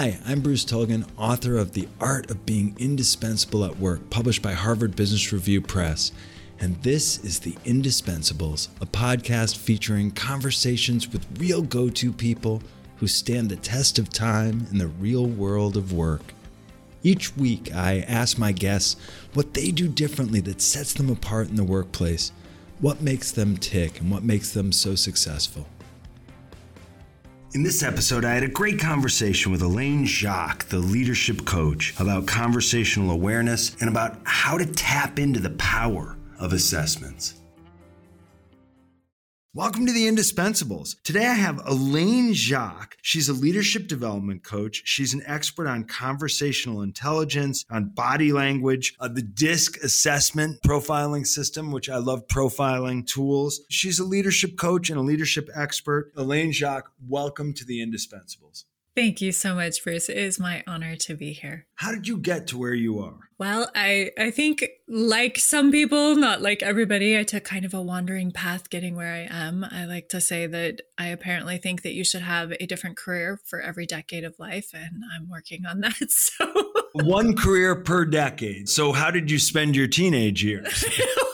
Hi, I'm Bruce Tulgan, author of The Art of Being Indispensable at Work, published by Harvard Business Review Press. And this is The Indispensables, a podcast featuring conversations with real go to people who stand the test of time in the real world of work. Each week, I ask my guests what they do differently that sets them apart in the workplace, what makes them tick, and what makes them so successful. In this episode, I had a great conversation with Elaine Jacques, the leadership coach, about conversational awareness and about how to tap into the power of assessments. Welcome to the Indispensables. Today I have Elaine Jacques. She's a leadership development coach. She's an expert on conversational intelligence, on body language, uh, the DISC assessment profiling system, which I love profiling tools. She's a leadership coach and a leadership expert. Elaine Jacques, welcome to the Indispensables. Thank you so much, Bruce. It is my honor to be here. How did you get to where you are? Well, I, I think, like some people, not like everybody, I took kind of a wandering path getting where I am. I like to say that I apparently think that you should have a different career for every decade of life, and I'm working on that. So, one career per decade. So, how did you spend your teenage years?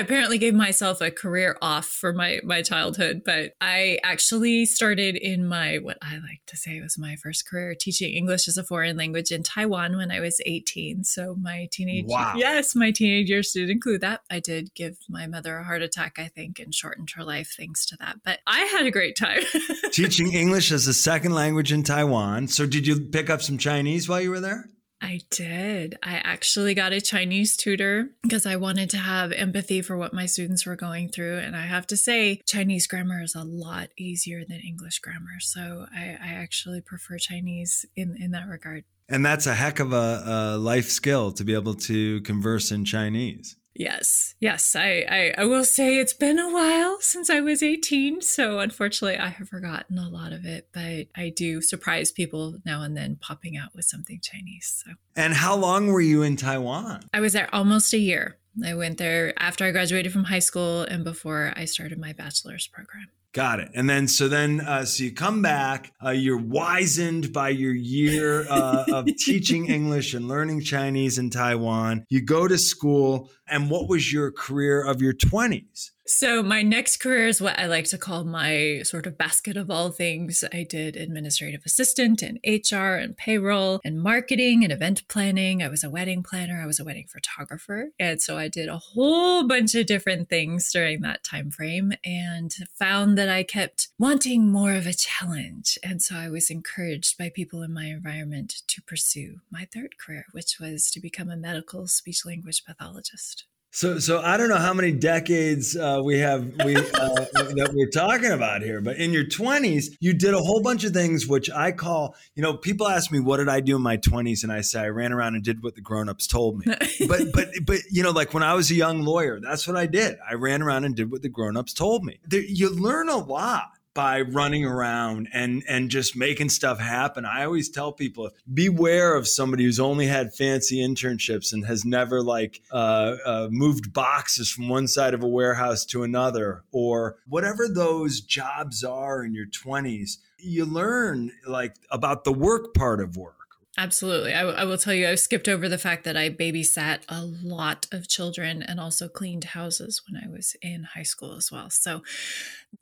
I apparently gave myself a career off for my my childhood, but I actually started in my what I like to say was my first career teaching English as a foreign language in Taiwan when I was 18. So my teenage wow. yes, my teenage years did include that. I did give my mother a heart attack, I think, and shortened her life thanks to that. But I had a great time. teaching English as a second language in Taiwan. So did you pick up some Chinese while you were there? I did. I actually got a Chinese tutor because I wanted to have empathy for what my students were going through. And I have to say, Chinese grammar is a lot easier than English grammar. So I, I actually prefer Chinese in, in that regard. And that's a heck of a, a life skill to be able to converse in Chinese. Yes, yes. I, I, I, will say it's been a while since I was 18. So unfortunately, I have forgotten a lot of it, but I do surprise people now and then popping out with something Chinese. So. And how long were you in Taiwan? I was there almost a year. I went there after I graduated from high school and before I started my bachelor's program. Got it. And then, so then, uh, so you come back, uh, you're wizened by your year uh, of teaching English and learning Chinese in Taiwan. You go to school. And what was your career of your 20s? So, my next career is what I like to call my sort of basket of all things. I did administrative assistant and HR and payroll and marketing and event planning. I was a wedding planner, I was a wedding photographer. And so I did a whole bunch of different things during that time frame and found that I kept wanting more of a challenge. And so I was encouraged by people in my environment to pursue my third career, which was to become a medical speech language pathologist. So, so I don't know how many decades uh, we have we uh, that we're talking about here, but in your twenties, you did a whole bunch of things which I call, you know, people ask me what did I do in my twenties, and I say I ran around and did what the grown-ups told me. but, but, but you know, like when I was a young lawyer, that's what I did. I ran around and did what the grown-ups told me. There, you learn a lot by running around and and just making stuff happen. I always tell people beware of somebody who's only had fancy internships and has never like uh, uh, moved boxes from one side of a warehouse to another or whatever those jobs are in your 20s. You learn like about the work part of work Absolutely. I, w- I will tell you, I skipped over the fact that I babysat a lot of children and also cleaned houses when I was in high school as well. So,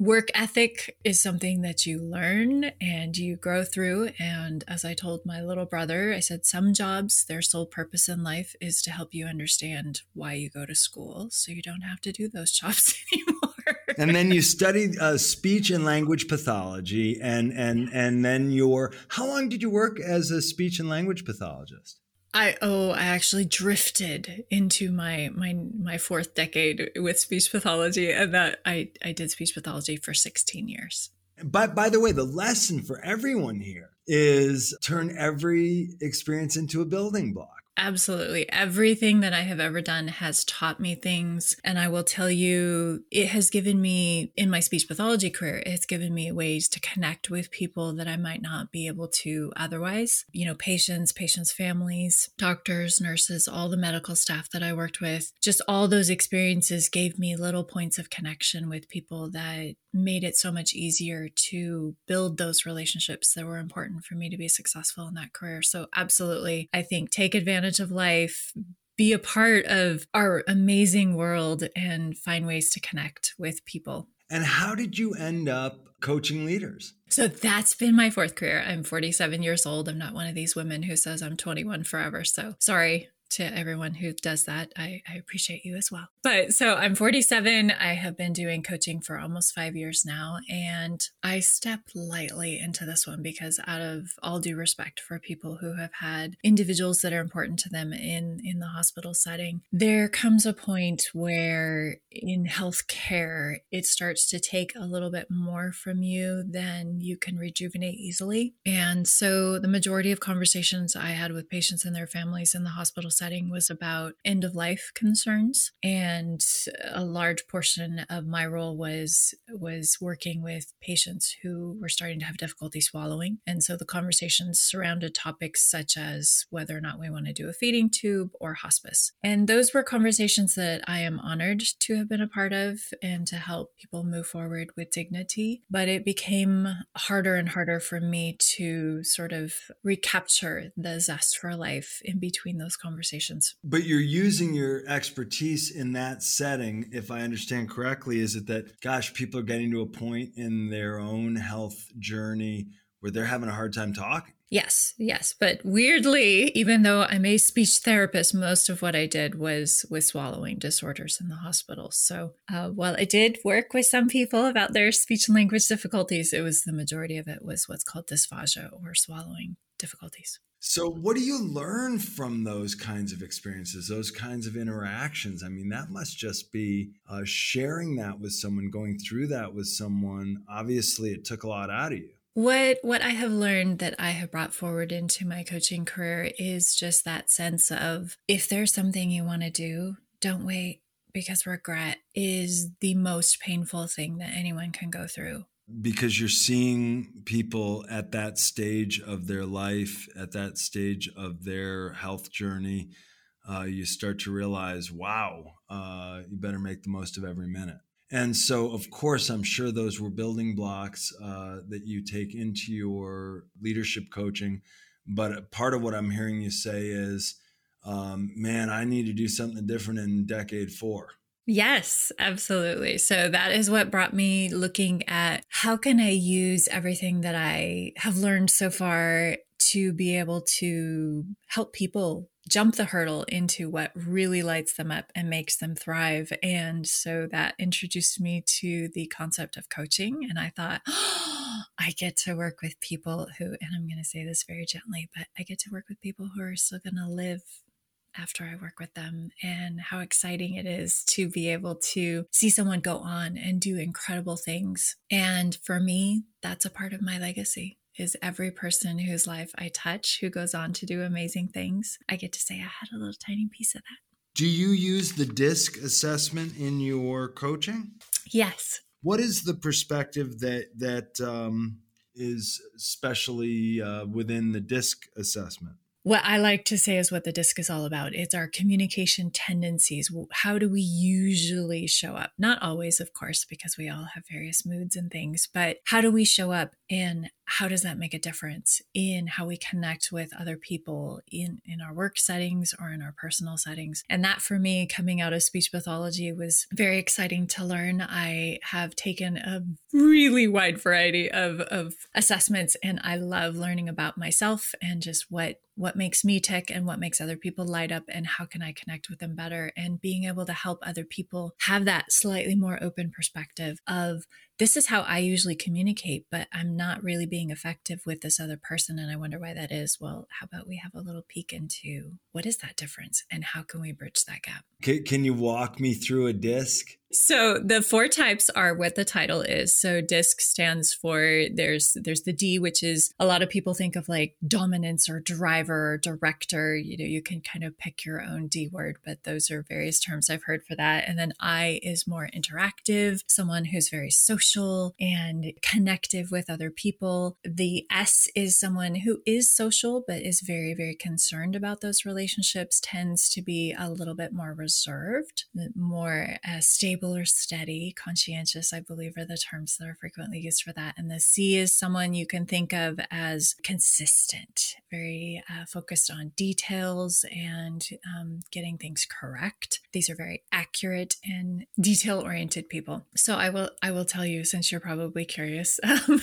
work ethic is something that you learn and you grow through. And as I told my little brother, I said, some jobs, their sole purpose in life is to help you understand why you go to school so you don't have to do those jobs anymore and then you studied uh, speech and language pathology, and and and then your how long did you work as a speech and language pathologist? I oh I actually drifted into my my my fourth decade with speech pathology, and that I I did speech pathology for sixteen years. But by the way, the lesson for everyone here is turn every experience into a building block. Absolutely. Everything that I have ever done has taught me things. And I will tell you, it has given me, in my speech pathology career, it's given me ways to connect with people that I might not be able to otherwise. You know, patients, patients' families, doctors, nurses, all the medical staff that I worked with. Just all those experiences gave me little points of connection with people that made it so much easier to build those relationships that were important for me to be successful in that career. So, absolutely, I think take advantage of life, be a part of our amazing world, and find ways to connect with people. And how did you end up coaching leaders? So that's been my fourth career. I'm 47 years old. I'm not one of these women who says I'm 21 forever. So sorry, to everyone who does that. I, I, appreciate you as well. But so I'm 47. I have been doing coaching for almost five years now. And I step lightly into this one because, out of all due respect for people who have had individuals that are important to them in, in the hospital setting, there comes a point where in healthcare, it starts to take a little bit more from you than you can rejuvenate easily. And so the majority of conversations I had with patients and their families in the hospital setting was about end of life concerns and a large portion of my role was was working with patients who were starting to have difficulty swallowing. And so the conversations surrounded topics such as whether or not we want to do a feeding tube or hospice. And those were conversations that I am honored to have been a part of and to help people move forward with dignity. But it became harder and harder for me to sort of recapture the zest for life in between those conversations conversations. But you're using your expertise in that setting, if I understand correctly, is it that, gosh, people are getting to a point in their own health journey where they're having a hard time talking? Yes, yes. But weirdly, even though I'm a speech therapist, most of what I did was with swallowing disorders in the hospital. So uh, while I did work with some people about their speech and language difficulties, it was the majority of it was what's called dysphagia or swallowing difficulties. So, what do you learn from those kinds of experiences, those kinds of interactions? I mean, that must just be uh, sharing that with someone, going through that with someone. Obviously, it took a lot out of you. What what I have learned that I have brought forward into my coaching career is just that sense of if there's something you want to do, don't wait because regret is the most painful thing that anyone can go through because you're seeing people at that stage of their life, at that stage of their health journey, uh, you start to realize, wow, uh, you better make the most of every minute. And so, of course, I'm sure those were building blocks uh, that you take into your leadership coaching. But part of what I'm hearing you say is, um, man, I need to do something different in decade four. Yes, absolutely. So that is what brought me looking at how can I use everything that I have learned so far to be able to help people jump the hurdle into what really lights them up and makes them thrive. And so that introduced me to the concept of coaching. And I thought, oh, I get to work with people who, and I'm going to say this very gently, but I get to work with people who are still going to live after I work with them and how exciting it is to be able to see someone go on and do incredible things. And for me, that's a part of my legacy is every person whose life I touch who goes on to do amazing things. I get to say I had a little tiny piece of that. Do you use the DISC assessment in your coaching? Yes. What is the perspective that that um, is especially uh, within the DISC assessment? What I like to say is what the disc is all about. It's our communication tendencies. How do we usually show up? Not always, of course, because we all have various moods and things, but how do we show up and how does that make a difference in how we connect with other people in, in our work settings or in our personal settings? And that for me, coming out of speech pathology was very exciting to learn. I have taken a really wide variety of, of assessments and I love learning about myself and just what what makes me tick and what makes other people light up and how can I connect with them better and being able to help other people have that slightly more open perspective of this is how I usually communicate, but I'm not really being effective with this other person. And I wonder why that is. Well, how about we have a little peek into what is that difference and how can we bridge that gap? Can, can you walk me through a disc? So the four types are what the title is. So disc stands for there's there's the D, which is a lot of people think of like dominance or driver or director. You know, you can kind of pick your own D word, but those are various terms I've heard for that. And then I is more interactive, someone who's very social and connective with other people. The S is someone who is social but is very, very concerned about those relationships, tends to be a little bit more reserved, more uh, stable stable or steady. Conscientious, I believe, are the terms that are frequently used for that. And the C is someone you can think of as consistent, very uh, focused on details and um, getting things correct. These are very accurate and detail oriented people. So I will I will tell you, since you're probably curious, um,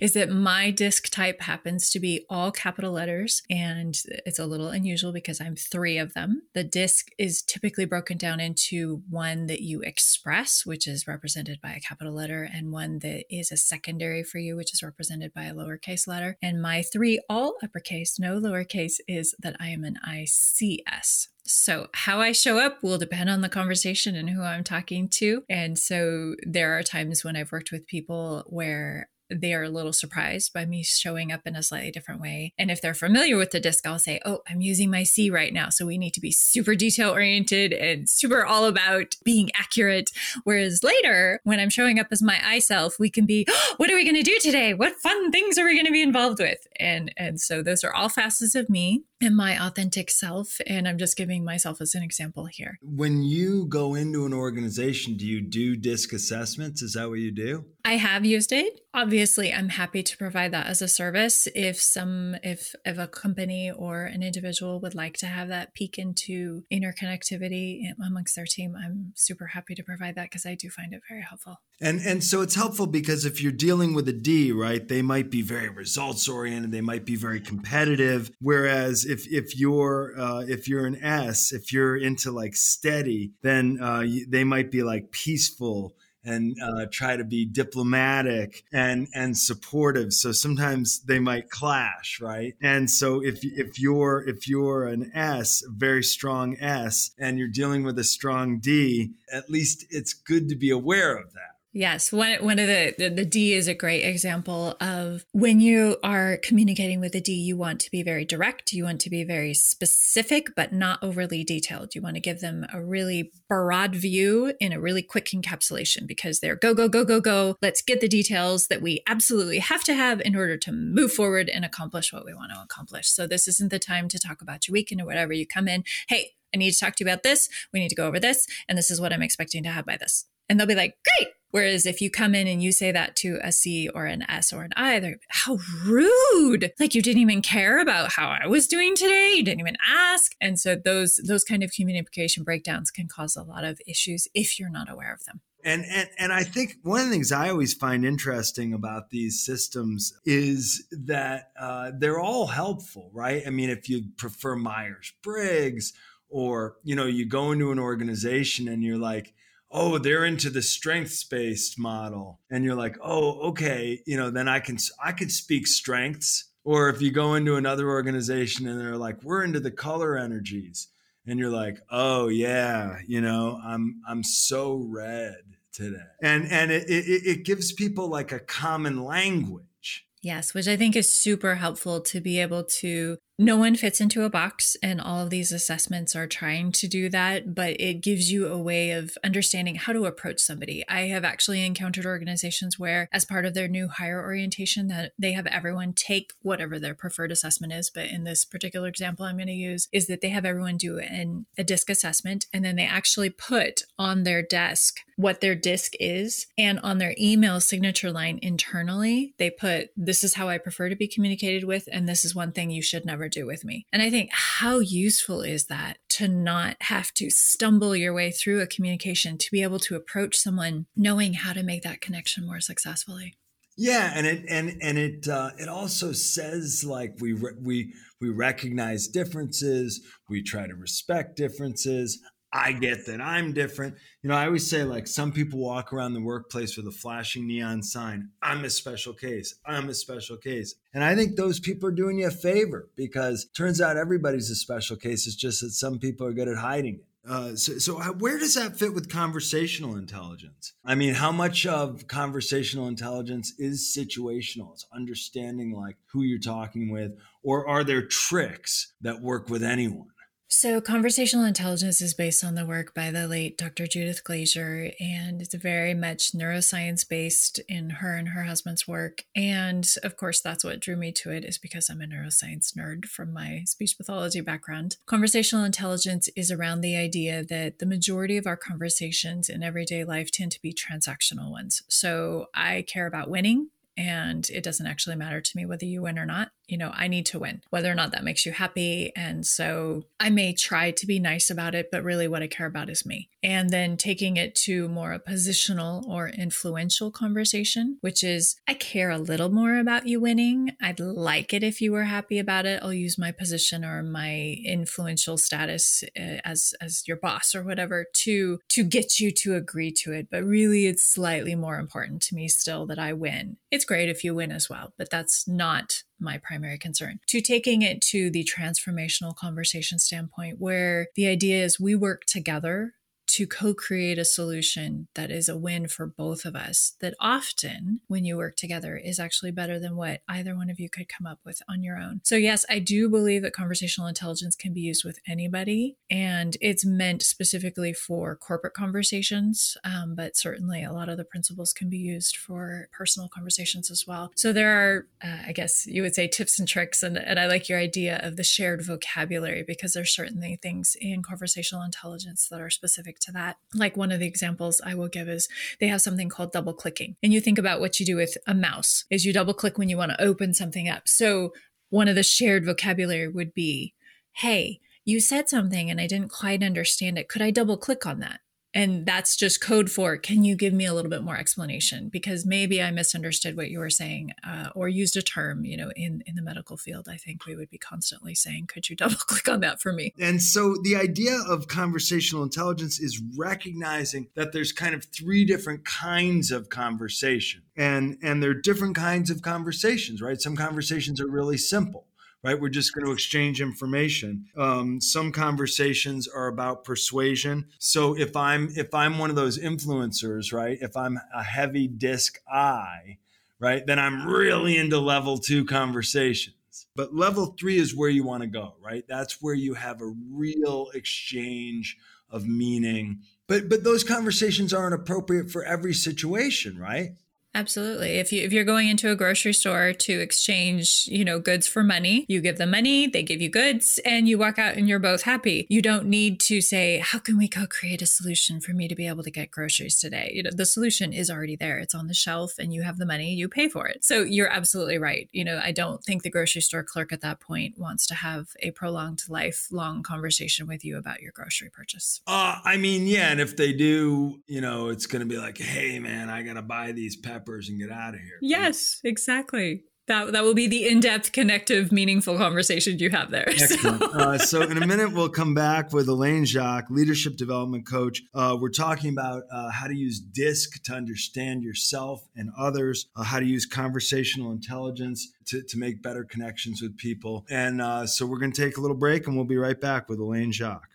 is that my disc type happens to be all capital letters, and it's a little unusual because I'm three of them. The disc is typically broken down into one that you express, which is represented by a capital letter, and one that is a secondary for you, which is represented by a lowercase letter. And my three all uppercase, no lowercase, is that I am an ICS. So, how I show up will depend on the conversation and who I'm talking to. And so, there are times when I've worked with people where they are a little surprised by me showing up in a slightly different way. And if they're familiar with the disc, I'll say, Oh, I'm using my C right now. So we need to be super detail oriented and super all about being accurate. Whereas later, when I'm showing up as my I self, we can be, oh, What are we going to do today? What fun things are we going to be involved with? And, and so those are all facets of me and my authentic self. And I'm just giving myself as an example here. When you go into an organization, do you do disc assessments? Is that what you do? I have used it. Obviously, I'm happy to provide that as a service. If some, if if a company or an individual would like to have that peek into interconnectivity amongst their team, I'm super happy to provide that because I do find it very helpful. And and so it's helpful because if you're dealing with a D, right, they might be very results oriented. They might be very competitive. Whereas if if you're uh, if you're an S, if you're into like steady, then uh, they might be like peaceful and uh, try to be diplomatic and and supportive. So sometimes they might clash, right? And so if if you're if you're an S, very strong S, and you're dealing with a strong D, at least it's good to be aware of that. Yes, one one of the, the, the D is a great example of when you are communicating with a D, you want to be very direct, you want to be very specific, but not overly detailed. You want to give them a really broad view in a really quick encapsulation because they're go go go go go. Let's get the details that we absolutely have to have in order to move forward and accomplish what we want to accomplish. So this isn't the time to talk about your weekend or whatever. You come in, hey, I need to talk to you about this. We need to go over this, and this is what I'm expecting to have by this. And they'll be like, great Whereas if you come in and you say that to a C or an S or an I, they're how rude. Like you didn't even care about how I was doing today. You didn't even ask. And so those those kind of communication breakdowns can cause a lot of issues if you're not aware of them. And, and and I think one of the things I always find interesting about these systems is that uh, they're all helpful, right? I mean, if you prefer Myers Briggs, or you know, you go into an organization and you're like, oh they're into the strengths based model. And you're like oh okay you know then i can i could speak strengths. Or if you go into another organization and they're like we're into the color energies. And you're like oh yeah you know i'm i'm so red today. And and it, it, it gives people like a common language. Yes, which I think is super helpful to be able to no one fits into a box, and all of these assessments are trying to do that, but it gives you a way of understanding how to approach somebody. I have actually encountered organizations where, as part of their new hire orientation, that they have everyone take whatever their preferred assessment is. But in this particular example, I'm going to use is that they have everyone do an, a disc assessment, and then they actually put on their desk what their disc is, and on their email signature line internally, they put, "This is how I prefer to be communicated with, and this is one thing you should never do with me. And I think how useful is that to not have to stumble your way through a communication, to be able to approach someone knowing how to make that connection more successfully. Yeah, and it and and it uh, it also says like we re- we we recognize differences, we try to respect differences. I get that I'm different. You know, I always say like some people walk around the workplace with a flashing neon sign. I'm a special case. I'm a special case. And I think those people are doing you a favor because turns out everybody's a special case. It's just that some people are good at hiding it. Uh, so, so where does that fit with conversational intelligence? I mean, how much of conversational intelligence is situational? It's understanding like who you're talking with, or are there tricks that work with anyone? So, conversational intelligence is based on the work by the late Dr. Judith Glaser, and it's very much neuroscience based in her and her husband's work. And of course, that's what drew me to it, is because I'm a neuroscience nerd from my speech pathology background. Conversational intelligence is around the idea that the majority of our conversations in everyday life tend to be transactional ones. So, I care about winning and it doesn't actually matter to me whether you win or not you know, I need to win, whether or not that makes you happy. And so I may try to be nice about it, but really what I care about is me. And then taking it to more a positional or influential conversation, which is I care a little more about you winning. I'd like it if you were happy about it. I'll use my position or my influential status uh, as as your boss or whatever to to get you to agree to it. But really it's slightly more important to me still that I win. It's great if you win as well, but that's not my primary concern. To taking it to the transformational conversation standpoint, where the idea is we work together to co create a solution that is a win for both of us, that often, when you work together, is actually better than what either one of you could come up with on your own. So, yes, I do believe that conversational intelligence can be used with anybody, and it's meant specifically for corporate conversations, um, but certainly a lot of the principles can be used for personal conversations as well. So, there are, uh, I guess you would say, tips and tricks, and, and I like your idea of the shared vocabulary because there's certainly things in conversational intelligence that are specific to that. Like one of the examples I will give is they have something called double clicking. And you think about what you do with a mouse is you double click when you want to open something up. So one of the shared vocabulary would be, "Hey, you said something and I didn't quite understand it. Could I double click on that?" And that's just code for can you give me a little bit more explanation? Because maybe I misunderstood what you were saying uh, or used a term, you know, in, in the medical field. I think we would be constantly saying, could you double click on that for me? And so the idea of conversational intelligence is recognizing that there's kind of three different kinds of conversation. And, and there are different kinds of conversations, right? Some conversations are really simple right? We're just going to exchange information. Um, some conversations are about persuasion. So if I'm if I'm one of those influencers, right? If I'm a heavy disc I, right, then I'm really into level two conversations. But level three is where you want to go, right? That's where you have a real exchange of meaning. But but those conversations aren't appropriate for every situation, right? Absolutely. If you if you're going into a grocery store to exchange, you know, goods for money, you give them money, they give you goods, and you walk out and you're both happy. You don't need to say, "How can we co-create a solution for me to be able to get groceries today?" You know, the solution is already there. It's on the shelf and you have the money, you pay for it. So you're absolutely right. You know, I don't think the grocery store clerk at that point wants to have a prolonged lifelong conversation with you about your grocery purchase. Uh, I mean, yeah, and if they do, you know, it's going to be like, "Hey man, I got to buy these peppers peppers and get out of here. Yes, exactly. That, that will be the in-depth connective meaningful conversation you have there Excellent. So. uh, so in a minute we'll come back with elaine jacques leadership development coach uh, we're talking about uh, how to use disc to understand yourself and others uh, how to use conversational intelligence to, to make better connections with people and uh, so we're going to take a little break and we'll be right back with elaine jacques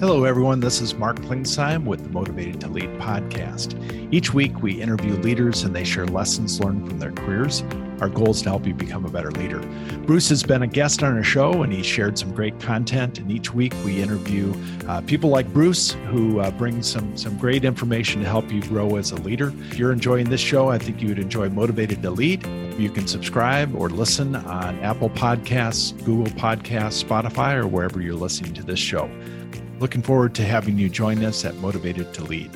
Hello, everyone. This is Mark Klingsheim with the Motivated to Lead podcast. Each week, we interview leaders and they share lessons learned from their careers. Our goal is to help you become a better leader. Bruce has been a guest on our show and he shared some great content. And each week, we interview uh, people like Bruce who uh, bring some, some great information to help you grow as a leader. If you're enjoying this show, I think you would enjoy Motivated to Lead. You can subscribe or listen on Apple Podcasts, Google Podcasts, Spotify, or wherever you're listening to this show. Looking forward to having you join us at Motivated to Lead.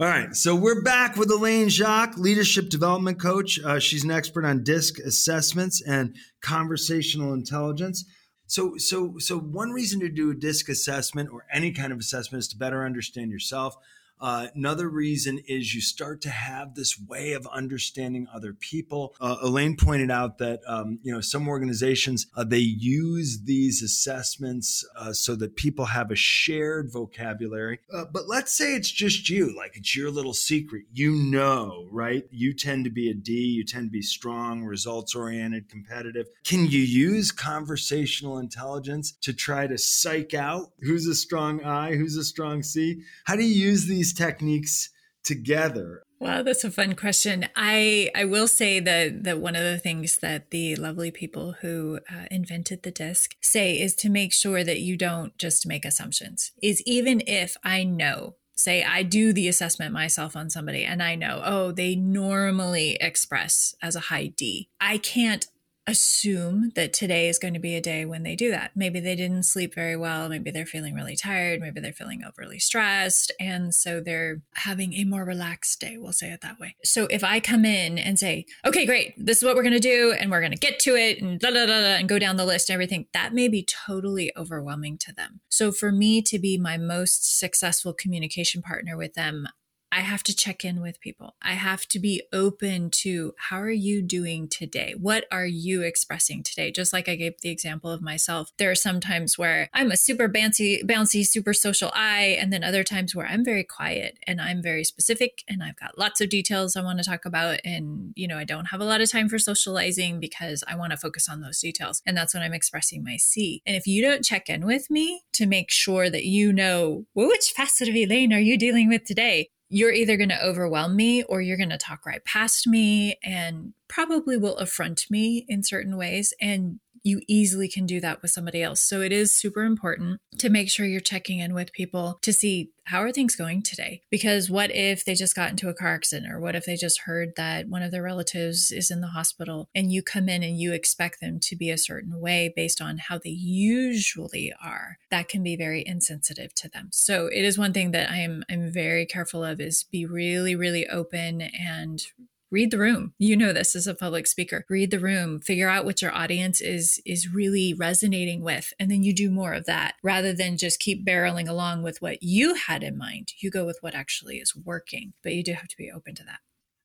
All right, so we're back with Elaine Jacques, leadership development coach. Uh, she's an expert on DISC assessments and conversational intelligence. So, so, so one reason to do a DISC assessment or any kind of assessment is to better understand yourself, uh, another reason is you start to have this way of understanding other people. Uh, Elaine pointed out that um, you know some organizations uh, they use these assessments uh, so that people have a shared vocabulary. Uh, but let's say it's just you, like it's your little secret. You know, right? You tend to be a D. You tend to be strong, results oriented, competitive. Can you use conversational intelligence to try to psych out who's a strong I, who's a strong C? How do you use these these techniques together? Wow, that's a fun question. I I will say that that one of the things that the lovely people who uh, invented the disc say is to make sure that you don't just make assumptions. Is even if I know say I do the assessment myself on somebody and I know, oh, they normally express as a high D. I can't assume that today is going to be a day when they do that. Maybe they didn't sleep very well. Maybe they're feeling really tired. Maybe they're feeling overly stressed. And so they're having a more relaxed day. We'll say it that way. So if I come in and say, okay, great, this is what we're going to do, and we're going to get to it, and da da da and go down the list and everything, that may be totally overwhelming to them. So for me to be my most successful communication partner with them, I have to check in with people. I have to be open to how are you doing today? What are you expressing today? Just like I gave the example of myself, there are some times where I'm a super bouncy, bouncy, super social I, and then other times where I'm very quiet and I'm very specific and I've got lots of details I want to talk about. And, you know, I don't have a lot of time for socializing because I want to focus on those details. And that's when I'm expressing my C. And if you don't check in with me to make sure that you know, well, which facet of Elaine are you dealing with today? You're either going to overwhelm me or you're going to talk right past me and probably will affront me in certain ways. And you easily can do that with somebody else. So it is super important to make sure you're checking in with people to see how are things going today? Because what if they just got into a car accident or what if they just heard that one of their relatives is in the hospital and you come in and you expect them to be a certain way based on how they usually are? That can be very insensitive to them. So it is one thing that I am I'm very careful of is be really really open and read the room. You know this as a public speaker. Read the room. Figure out what your audience is is really resonating with and then you do more of that rather than just keep barreling along with what you had in mind. You go with what actually is working but you do have to be open to that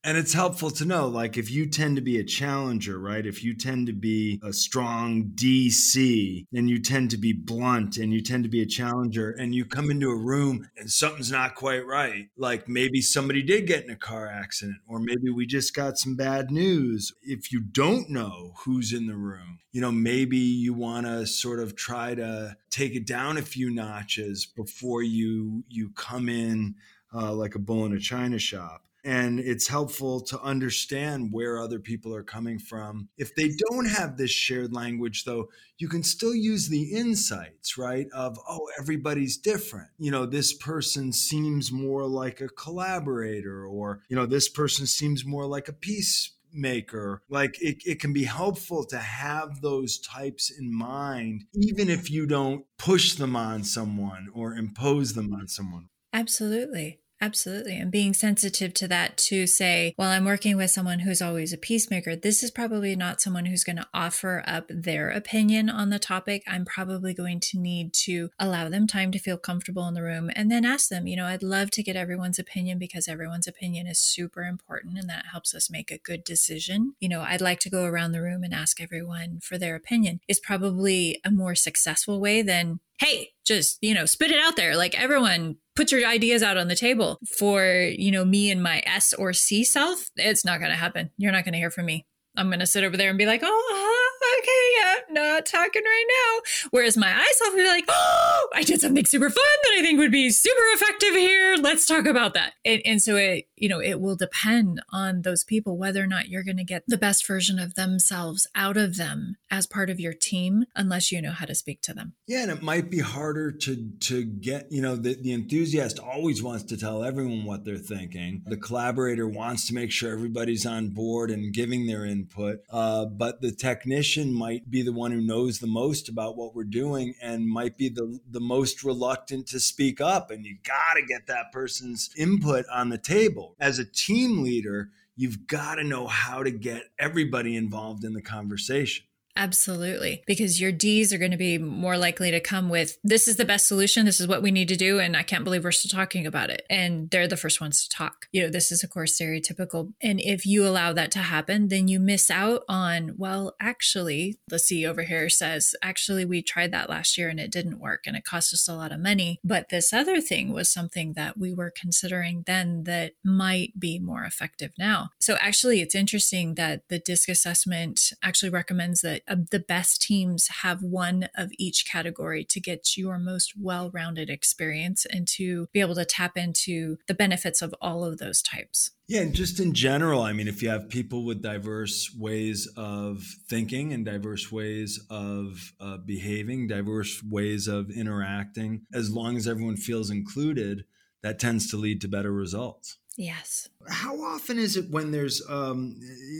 and it's helpful to know, like, if you tend to be a challenger, right? If you tend to be a strong DC and you tend to be blunt and you tend to be a challenger and you come into a room and something's not quite right, like maybe somebody did get in a car accident or maybe we just got some bad news. If you don't know who's in the room, you know, maybe you want to sort of try to take it down a few notches before you you come in uh, like a bull in a china shop and it's helpful to understand where other people are coming from. If they don't have this shared language, though, you can still use the insights, right? Of, oh, everybody's different. You know, this person seems more like a collaborator, or, you know, this person seems more like a peacemaker. Like it, it can be helpful to have those types in mind, even if you don't push them on someone or impose them on someone. Absolutely. Absolutely. And being sensitive to that to say, well, I'm working with someone who's always a peacemaker. This is probably not someone who's going to offer up their opinion on the topic. I'm probably going to need to allow them time to feel comfortable in the room and then ask them, you know, I'd love to get everyone's opinion because everyone's opinion is super important and that helps us make a good decision. You know, I'd like to go around the room and ask everyone for their opinion is probably a more successful way than hey, just, you know, spit it out there. Like everyone put your ideas out on the table for, you know, me and my S or C self. It's not going to happen. You're not going to hear from me. I'm going to sit over there and be like, oh, okay, yeah, not talking right now. Whereas my I self would be like, oh, I did something super fun that I think would be super effective here. Let's talk about that. And, and so it, you know, it will depend on those people whether or not you're going to get the best version of themselves out of them as part of your team, unless you know how to speak to them. Yeah, and it might be harder to to get, you know, the, the enthusiast always wants to tell everyone what they're thinking. The collaborator wants to make sure everybody's on board and giving their input. Uh, but the technician might be the one who knows the most about what we're doing and might be the, the most reluctant to speak up. And you got to get that person's input on the table. As a team leader, you've got to know how to get everybody involved in the conversation. Absolutely. Because your D's are going to be more likely to come with, this is the best solution. This is what we need to do. And I can't believe we're still talking about it. And they're the first ones to talk. You know, this is, of course, stereotypical. And if you allow that to happen, then you miss out on, well, actually, the C over here says, actually, we tried that last year and it didn't work and it cost us a lot of money. But this other thing was something that we were considering then that might be more effective now. So actually, it's interesting that the DISC assessment actually recommends that uh, the best teams have one of each category to get your most well rounded experience and to be able to tap into the benefits of all of those types. Yeah, and just in general, I mean, if you have people with diverse ways of thinking and diverse ways of uh, behaving, diverse ways of interacting, as long as everyone feels included, that tends to lead to better results. Yes. How often is it when there's, um,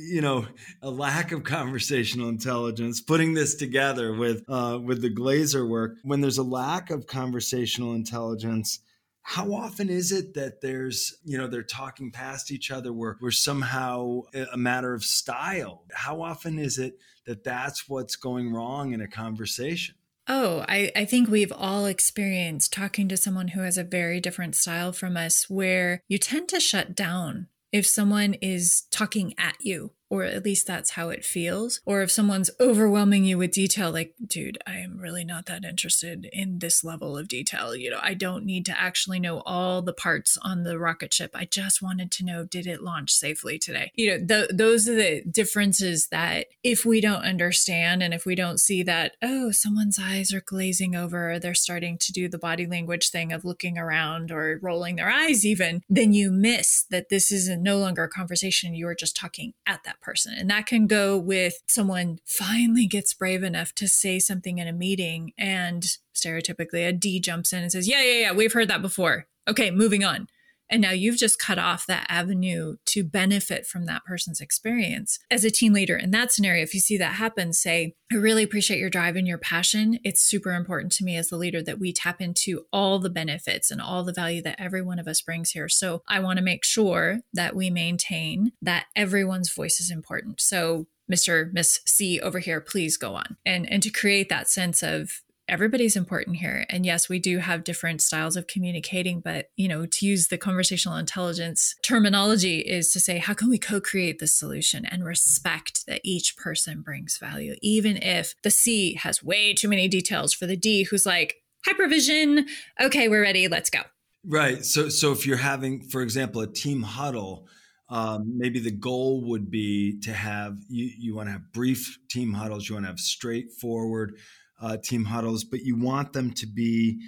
you know, a lack of conversational intelligence? Putting this together with uh, with the Glaser work, when there's a lack of conversational intelligence, how often is it that there's, you know, they're talking past each other where we're somehow a matter of style? How often is it that that's what's going wrong in a conversation? Oh, I, I think we've all experienced talking to someone who has a very different style from us where you tend to shut down if someone is talking at you or at least that's how it feels. Or if someone's overwhelming you with detail, like, dude, I am really not that interested in this level of detail. You know, I don't need to actually know all the parts on the rocket ship. I just wanted to know, did it launch safely today? You know, th- those are the differences that if we don't understand and if we don't see that, oh, someone's eyes are glazing over, they're starting to do the body language thing of looking around or rolling their eyes, even, then you miss that this is no longer a conversation. You are just talking at that that person. And that can go with someone finally gets brave enough to say something in a meeting and stereotypically a D jumps in and says, Yeah, yeah, yeah, we've heard that before. Okay, moving on. And now you've just cut off that avenue to benefit from that person's experience. As a team leader in that scenario, if you see that happen, say, I really appreciate your drive and your passion. It's super important to me as the leader that we tap into all the benefits and all the value that every one of us brings here. So I want to make sure that we maintain that everyone's voice is important. So Mr. Miss C over here, please go on. And and to create that sense of everybody's important here. And yes, we do have different styles of communicating, but you know, to use the conversational intelligence terminology is to say, how can we co-create the solution and respect that each person brings value, even if the C has way too many details for the D who's like, hypervision, okay, we're ready, let's go. Right. So so if you're having, for example, a team huddle, um, maybe the goal would be to have you, you want to have brief team huddles you want to have straightforward uh, team huddles, but you want them to be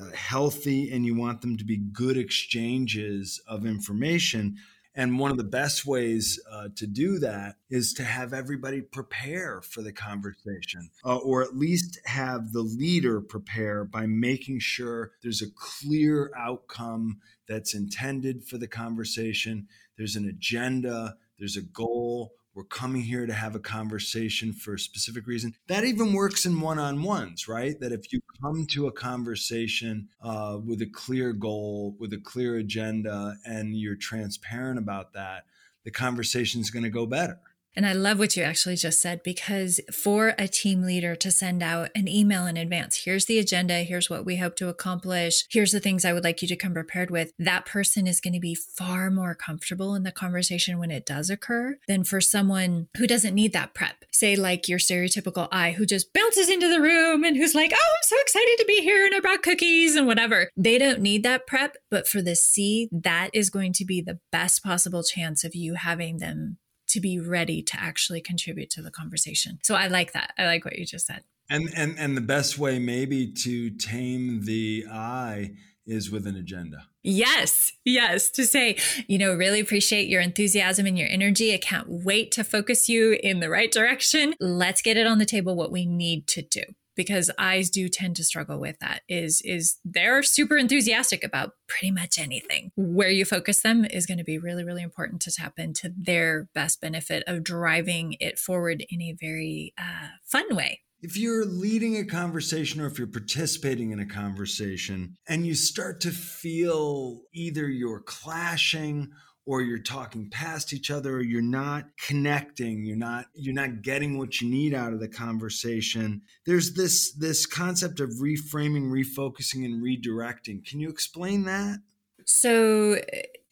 uh, healthy and you want them to be good exchanges of information. And one of the best ways uh, to do that is to have everybody prepare for the conversation, uh, or at least have the leader prepare by making sure there's a clear outcome that's intended for the conversation. There's an agenda, there's a goal, we're coming here to have a conversation for a specific reason. That even works in one on ones, right? That if you come to a conversation uh, with a clear goal, with a clear agenda, and you're transparent about that, the conversation is going to go better. And I love what you actually just said because for a team leader to send out an email in advance, here's the agenda, here's what we hope to accomplish, here's the things I would like you to come prepared with, that person is going to be far more comfortable in the conversation when it does occur than for someone who doesn't need that prep. Say, like your stereotypical I who just bounces into the room and who's like, oh, I'm so excited to be here and I brought cookies and whatever. They don't need that prep. But for the C, that is going to be the best possible chance of you having them to be ready to actually contribute to the conversation. So I like that. I like what you just said. And and and the best way maybe to tame the I is with an agenda. Yes, yes. To say, you know, really appreciate your enthusiasm and your energy. I can't wait to focus you in the right direction. Let's get it on the table what we need to do because eyes do tend to struggle with that is is they're super enthusiastic about pretty much anything. Where you focus them is going to be really really important to tap into their best benefit of driving it forward in a very uh, fun way. If you're leading a conversation or if you're participating in a conversation and you start to feel either you're clashing or you're talking past each other or you're not connecting you're not you're not getting what you need out of the conversation there's this this concept of reframing refocusing and redirecting. Can you explain that? So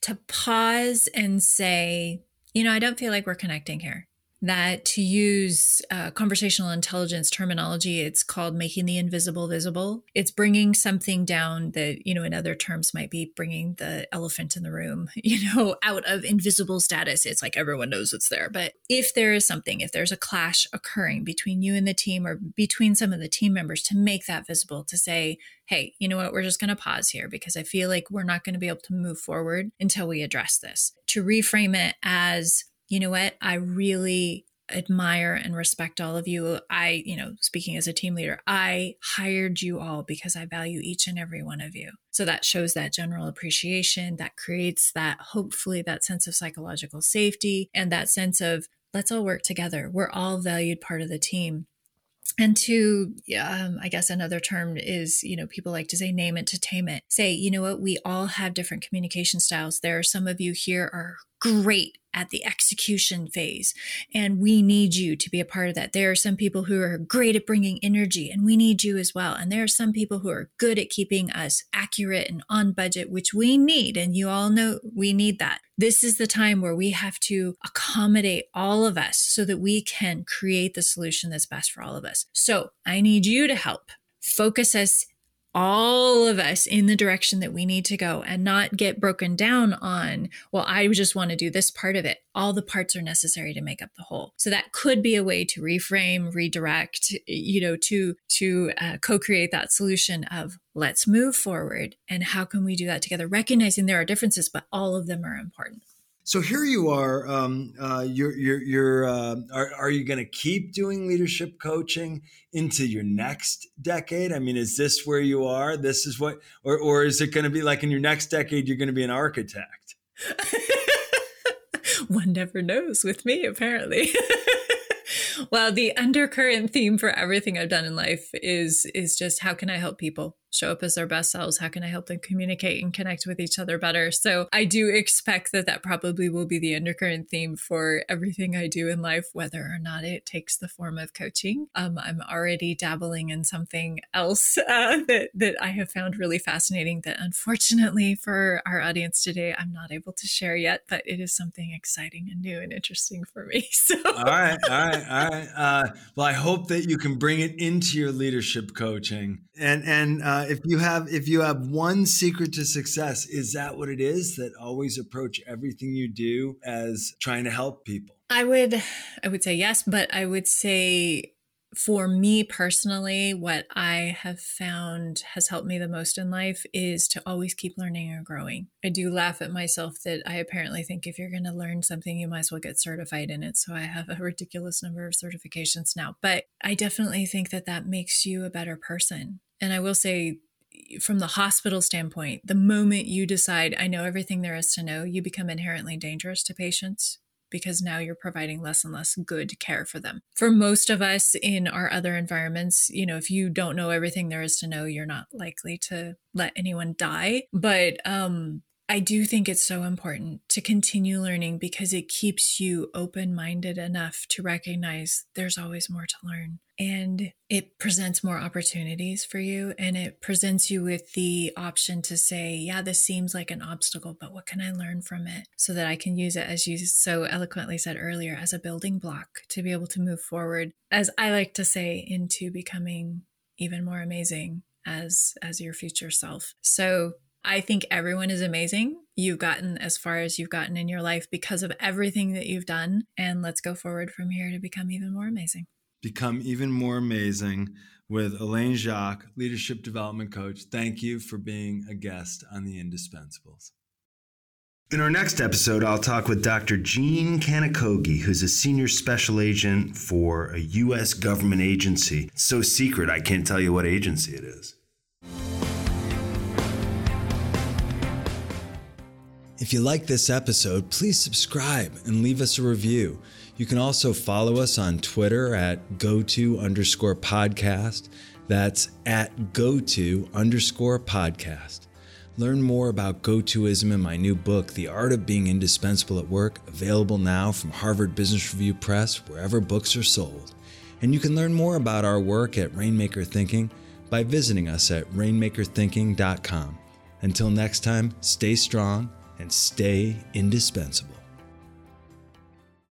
to pause and say you know i don't feel like we're connecting here that to use uh, conversational intelligence terminology, it's called making the invisible visible. It's bringing something down that, you know, in other terms might be bringing the elephant in the room, you know, out of invisible status. It's like everyone knows it's there. But if there is something, if there's a clash occurring between you and the team or between some of the team members, to make that visible, to say, hey, you know what, we're just going to pause here because I feel like we're not going to be able to move forward until we address this. To reframe it as, you know what, I really admire and respect all of you. I, you know, speaking as a team leader, I hired you all because I value each and every one of you. So that shows that general appreciation, that creates that hopefully that sense of psychological safety and that sense of let's all work together. We're all valued part of the team and to um, i guess another term is you know people like to say name it to tame it say you know what we all have different communication styles there are some of you here are great at the execution phase. And we need you to be a part of that. There are some people who are great at bringing energy, and we need you as well. And there are some people who are good at keeping us accurate and on budget, which we need. And you all know we need that. This is the time where we have to accommodate all of us so that we can create the solution that's best for all of us. So I need you to help focus us all of us in the direction that we need to go and not get broken down on, well, I just want to do this part of it. All the parts are necessary to make up the whole. So that could be a way to reframe, redirect, you know, to, to uh, co-create that solution of let's move forward. And how can we do that together? Recognizing there are differences, but all of them are important. So here you are. Um, uh, you're, you're, you're uh, are, are you going to keep doing leadership coaching into your next decade? I mean, is this where you are? This is what, or, or is it going to be like in your next decade, you're going to be an architect? One never knows with me, apparently. well, the undercurrent theme for everything I've done in life is is just how can I help people? Show up as their best selves? How can I help them communicate and connect with each other better? So I do expect that that probably will be the undercurrent theme for everything I do in life, whether or not it takes the form of coaching. Um, I'm already dabbling in something else uh, that, that I have found really fascinating that unfortunately for our audience today, I'm not able to share yet, but it is something exciting and new and interesting for me. So. All right. All right. All right. Uh, well, I hope that you can bring it into your leadership coaching and, and, uh, if you have if you have one secret to success, is that what it is? That always approach everything you do as trying to help people. I would I would say yes, but I would say for me personally, what I have found has helped me the most in life is to always keep learning and growing. I do laugh at myself that I apparently think if you're going to learn something, you might as well get certified in it. So I have a ridiculous number of certifications now. But I definitely think that that makes you a better person. And I will say, from the hospital standpoint, the moment you decide, I know everything there is to know, you become inherently dangerous to patients because now you're providing less and less good care for them. For most of us in our other environments, you know, if you don't know everything there is to know, you're not likely to let anyone die. But um, I do think it's so important to continue learning because it keeps you open minded enough to recognize there's always more to learn. And it presents more opportunities for you. And it presents you with the option to say, yeah, this seems like an obstacle, but what can I learn from it so that I can use it, as you so eloquently said earlier, as a building block to be able to move forward, as I like to say, into becoming even more amazing as as your future self. So I think everyone is amazing. You've gotten as far as you've gotten in your life because of everything that you've done. And let's go forward from here to become even more amazing. Become even more amazing with Elaine Jacques, Leadership Development Coach. Thank you for being a guest on The Indispensables. In our next episode, I'll talk with Dr. Jean Kanakogi, who's a senior special agent for a U.S. government agency. It's so secret, I can't tell you what agency it is. If you like this episode, please subscribe and leave us a review. You can also follow us on Twitter at go-to underscore podcast. That's at go-to underscore podcast. Learn more about go-toism in my new book, The Art of Being Indispensable at Work, available now from Harvard Business Review Press, wherever books are sold. And you can learn more about our work at Rainmaker Thinking by visiting us at rainmakerthinking.com. Until next time, stay strong and stay indispensable.